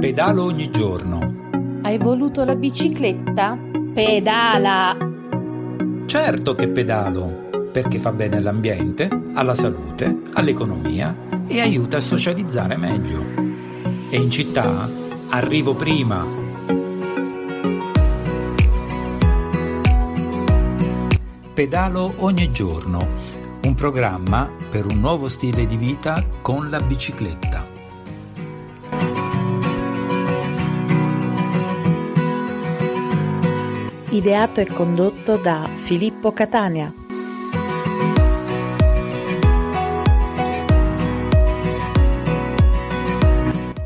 Pedalo ogni giorno. Hai voluto la bicicletta? Pedala! Certo che pedalo, perché fa bene all'ambiente, alla salute, all'economia e aiuta a socializzare meglio. E in città arrivo prima. Pedalo ogni giorno, un programma per un nuovo stile di vita con la bicicletta. Ideato e condotto da Filippo Catania.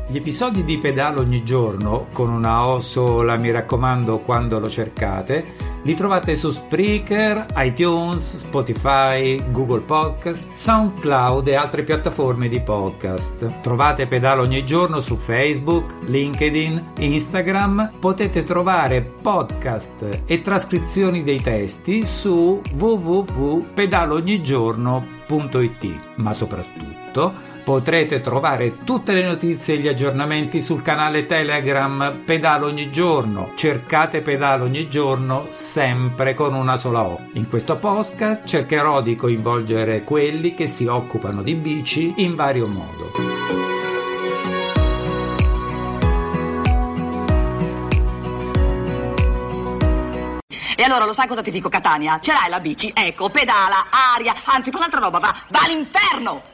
Gli episodi di Pedalo ogni giorno, con una O sola mi raccomando quando lo cercate, li trovate su Spreaker, iTunes, Spotify, Google Podcast, SoundCloud e altre piattaforme di podcast. Trovate Pedalo ogni giorno su Facebook, LinkedIn, Instagram. Potete trovare podcast e trascrizioni dei testi su www.pedalognigiorno.it, ma soprattutto Potrete trovare tutte le notizie e gli aggiornamenti sul canale Telegram Pedalo ogni giorno. Cercate Pedalo ogni giorno sempre con una sola O. In questo podcast cercherò di coinvolgere quelli che si occupano di bici in vario modo. E allora lo sai cosa ti dico, Catania? Ce l'hai la bici? Ecco, pedala, aria, anzi fa un'altra roba, va, va all'inferno!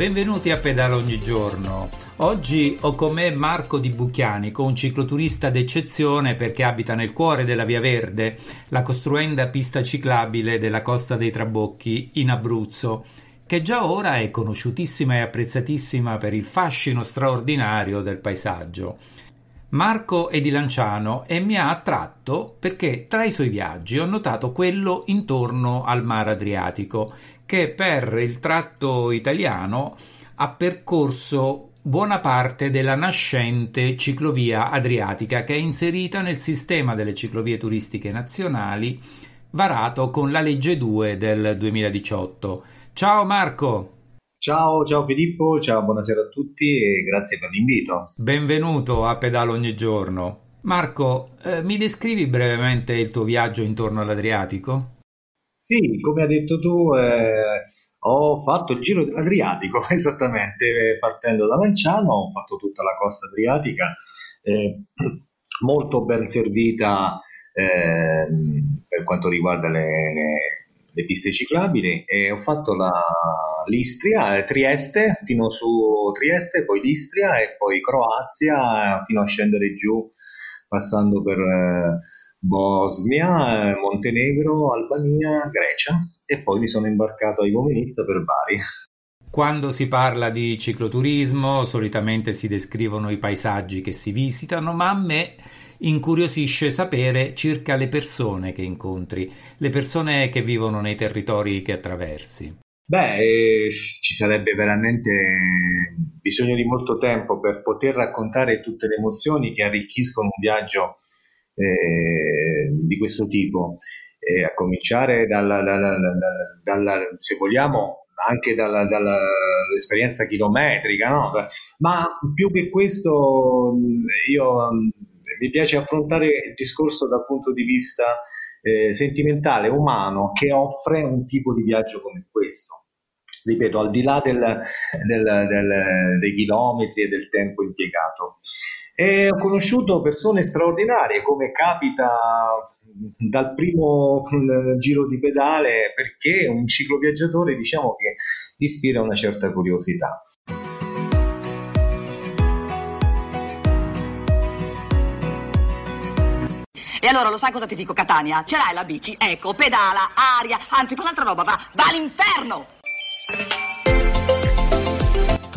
Benvenuti a Pedalo ogni giorno. Oggi ho con me Marco Di Bucchianico, un cicloturista d'eccezione perché abita nel cuore della Via Verde, la costruenda pista ciclabile della Costa dei Trabocchi in Abruzzo, che già ora è conosciutissima e apprezzatissima per il fascino straordinario del paesaggio. Marco è di Lanciano e mi ha attratto perché tra i suoi viaggi ho notato quello intorno al Mar Adriatico, che per il tratto italiano ha percorso buona parte della nascente ciclovia adriatica che è inserita nel sistema delle ciclovie turistiche nazionali varato con la legge 2 del 2018. Ciao Marco! Ciao, ciao Filippo, ciao, buonasera a tutti e grazie per l'invito. Benvenuto a Pedalo ogni giorno. Marco, eh, mi descrivi brevemente il tuo viaggio intorno all'Adriatico? Sì, come hai detto tu, eh, ho fatto il giro dell'Adriatico, esattamente, partendo da Lanciano, ho fatto tutta la costa adriatica, eh, molto ben servita eh, per quanto riguarda le, le, le, piste ciclabili e ho fatto la, l'Istria, eh, Trieste, fino su Trieste, poi l'Istria e poi Croazia, fino a scendere giù, passando per eh, Bosnia, Montenegro, Albania, Grecia e poi mi sono imbarcato a Ivo Venezia per Bari. Quando si parla di cicloturismo solitamente si descrivono i paesaggi che si visitano, ma a me incuriosisce sapere circa le persone che incontri, le persone che vivono nei territori che attraversi. Beh, eh, ci sarebbe veramente bisogno di molto tempo per poter raccontare tutte le emozioni che arricchiscono un viaggio eh, di questo tipo, eh, a cominciare dalla, dalla, dalla, se vogliamo, anche dall'esperienza chilometrica, no? ma più che questo io mi piace affrontare il discorso dal punto di vista eh, sentimentale, umano, che offre un tipo di viaggio come questo. Ripeto, al di là del, del, del, dei chilometri e del tempo impiegato. E ho conosciuto persone straordinarie, come capita dal primo giro di pedale, perché un cicloviaggiatore diciamo che ispira una certa curiosità. E allora lo sai cosa ti dico, Catania? Ce l'hai la bici? Ecco, pedala, aria, anzi fa un'altra roba, va, va all'inferno!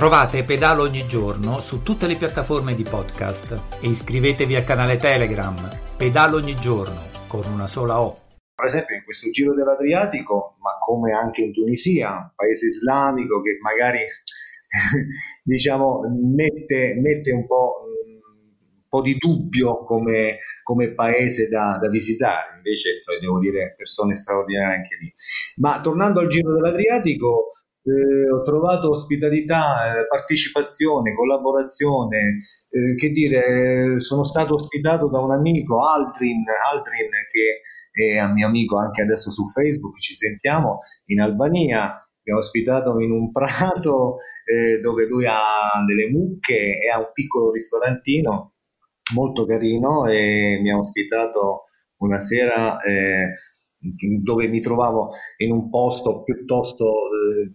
Trovate Pedalo ogni giorno su tutte le piattaforme di podcast e iscrivetevi al canale Telegram Pedalo ogni giorno con una sola O. Per esempio in questo giro dell'Adriatico, ma come anche in Tunisia, paese islamico che magari diciamo mette, mette un, po', un po' di dubbio come come paese da, da, visitare, invece devo dire persone straordinarie anche lì. Ma tornando al Giro dell'Adriatico, eh, ho trovato ospitalità, eh, partecipazione, collaborazione, eh, che dire, sono stato ospitato da un amico, Aldrin, Aldrin che è un mio amico anche adesso su Facebook, ci sentiamo in Albania, mi ha ospitato in un prato eh, dove lui ha delle mucche e ha un piccolo ristorantino molto carino e mi ha ospitato una sera eh, dove mi trovavo in un posto piuttosto eh,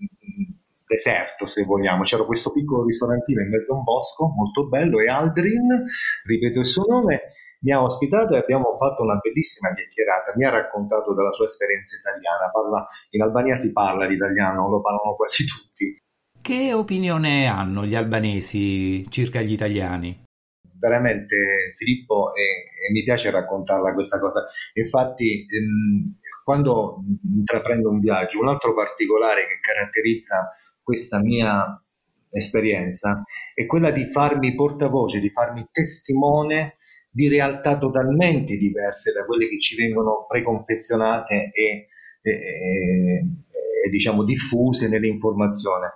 deserto se vogliamo, c'era questo piccolo ristorantino in mezzo a un bosco molto bello e Aldrin, ripeto il suo nome, mi ha ospitato e abbiamo fatto una bellissima chiacchierata. Mi ha raccontato della sua esperienza italiana. Parla, in Albania si parla l'italiano, lo parlano quasi tutti. Che opinione hanno gli albanesi circa gli italiani? Veramente, Filippo, e, e mi piace raccontarla questa cosa. Infatti, ehm, quando intraprendo un viaggio, un altro particolare che caratterizza questa mia esperienza è quella di farmi portavoce, di farmi testimone di realtà totalmente diverse da quelle che ci vengono preconfezionate e, e, e, diciamo diffuse nell'informazione.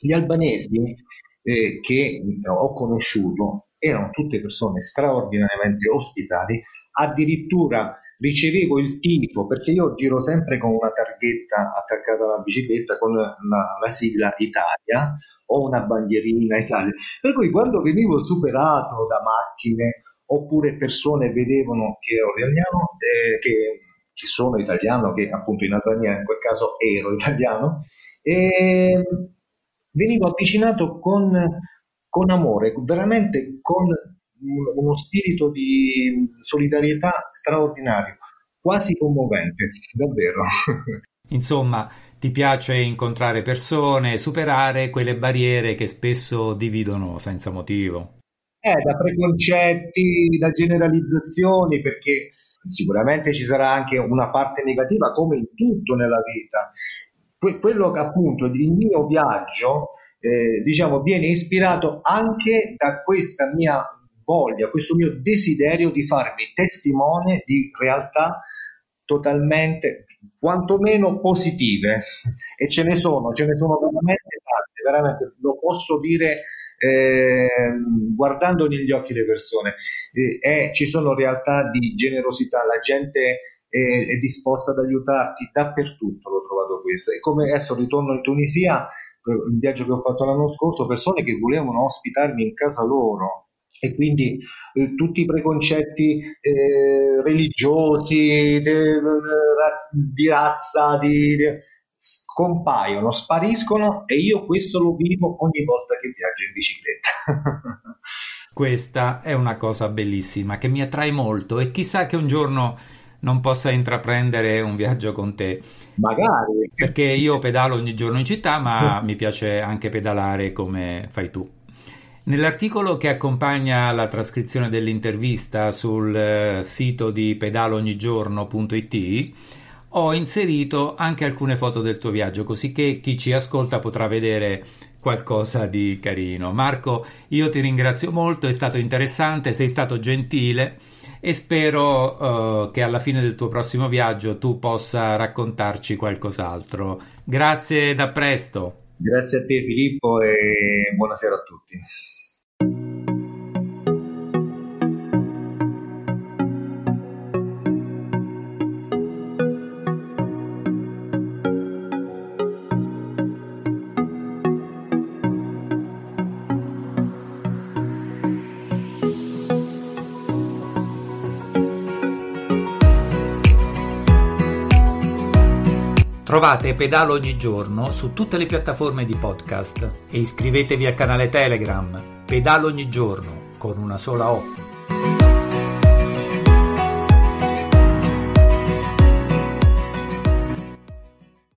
Gli albanesi eh, che ho conosciuto erano tutte persone straordinariamente ospitali, addirittura ricevevo il tifo perché io giro sempre con una targhetta attaccata alla bicicletta con la, la sigla Italia o una bandierina Italia. Per cui quando venivo superato da macchine oppure persone vedevano che ero italiano, eh, che, che, sono italiano, che appunto in Albania in quel caso ero italiano, e venivo avvicinato con, con amore, veramente con uno spirito di solidarietà straordinario, quasi commovente, davvero. Insomma, ti piace incontrare persone, superare quelle barriere che spesso dividono senza motivo. Eh, da preconcetti, da generalizzazioni, perché sicuramente ci sarà anche una parte negativa come in tutto nella vita. Que- quello che appunto il mio viaggio, eh, diciamo, viene ispirato anche da questa mia voglia, questo mio desiderio di farmi testimone di realtà totalmente, quantomeno positive. E ce ne sono, ce ne sono veramente tante, veramente lo posso dire eh, guardando negli occhi le persone. Eh, ci sono realtà di generosità, la gente è, è, disposta ad aiutarti dappertutto, l'ho trovato questo. E come adesso ritorno in Tunisia, eh, viaggio che ho fatto l'anno scorso, persone che volevano ospitarmi in casa loro. E quindi eh, tutti i preconcetti eh, religiosi, de, di razza, di, di scompaiono, spariscono e io questo lo vivo ogni volta che viaggio in bicicletta. Questa è una cosa bellissima che mi attrae molto e chissà che un giorno non possa intraprendere un viaggio con te. Magari. Perché io pedalo ogni giorno in città, ma mi piace anche pedalare come fai tu. Nell'articolo che accompagna la trascrizione dell'intervista sul eh, sito di pedaloognigiorno.it ho inserito anche alcune foto del tuo viaggio, così che chi ci ascolta potrà vedere qualcosa di carino. Marco, io ti ringrazio molto, è stato interessante, sei stato gentile e spero uh, che alla fine del tuo prossimo viaggio tu possa raccontarci qualcos'altro. Grazie ed a presto. Grazie a te Filippo e buonasera a tutti. Trovate Pedalo ogni giorno su tutte le piattaforme di podcast e iscrivetevi al canale Telegram Pedalo ogni giorno con una sola O.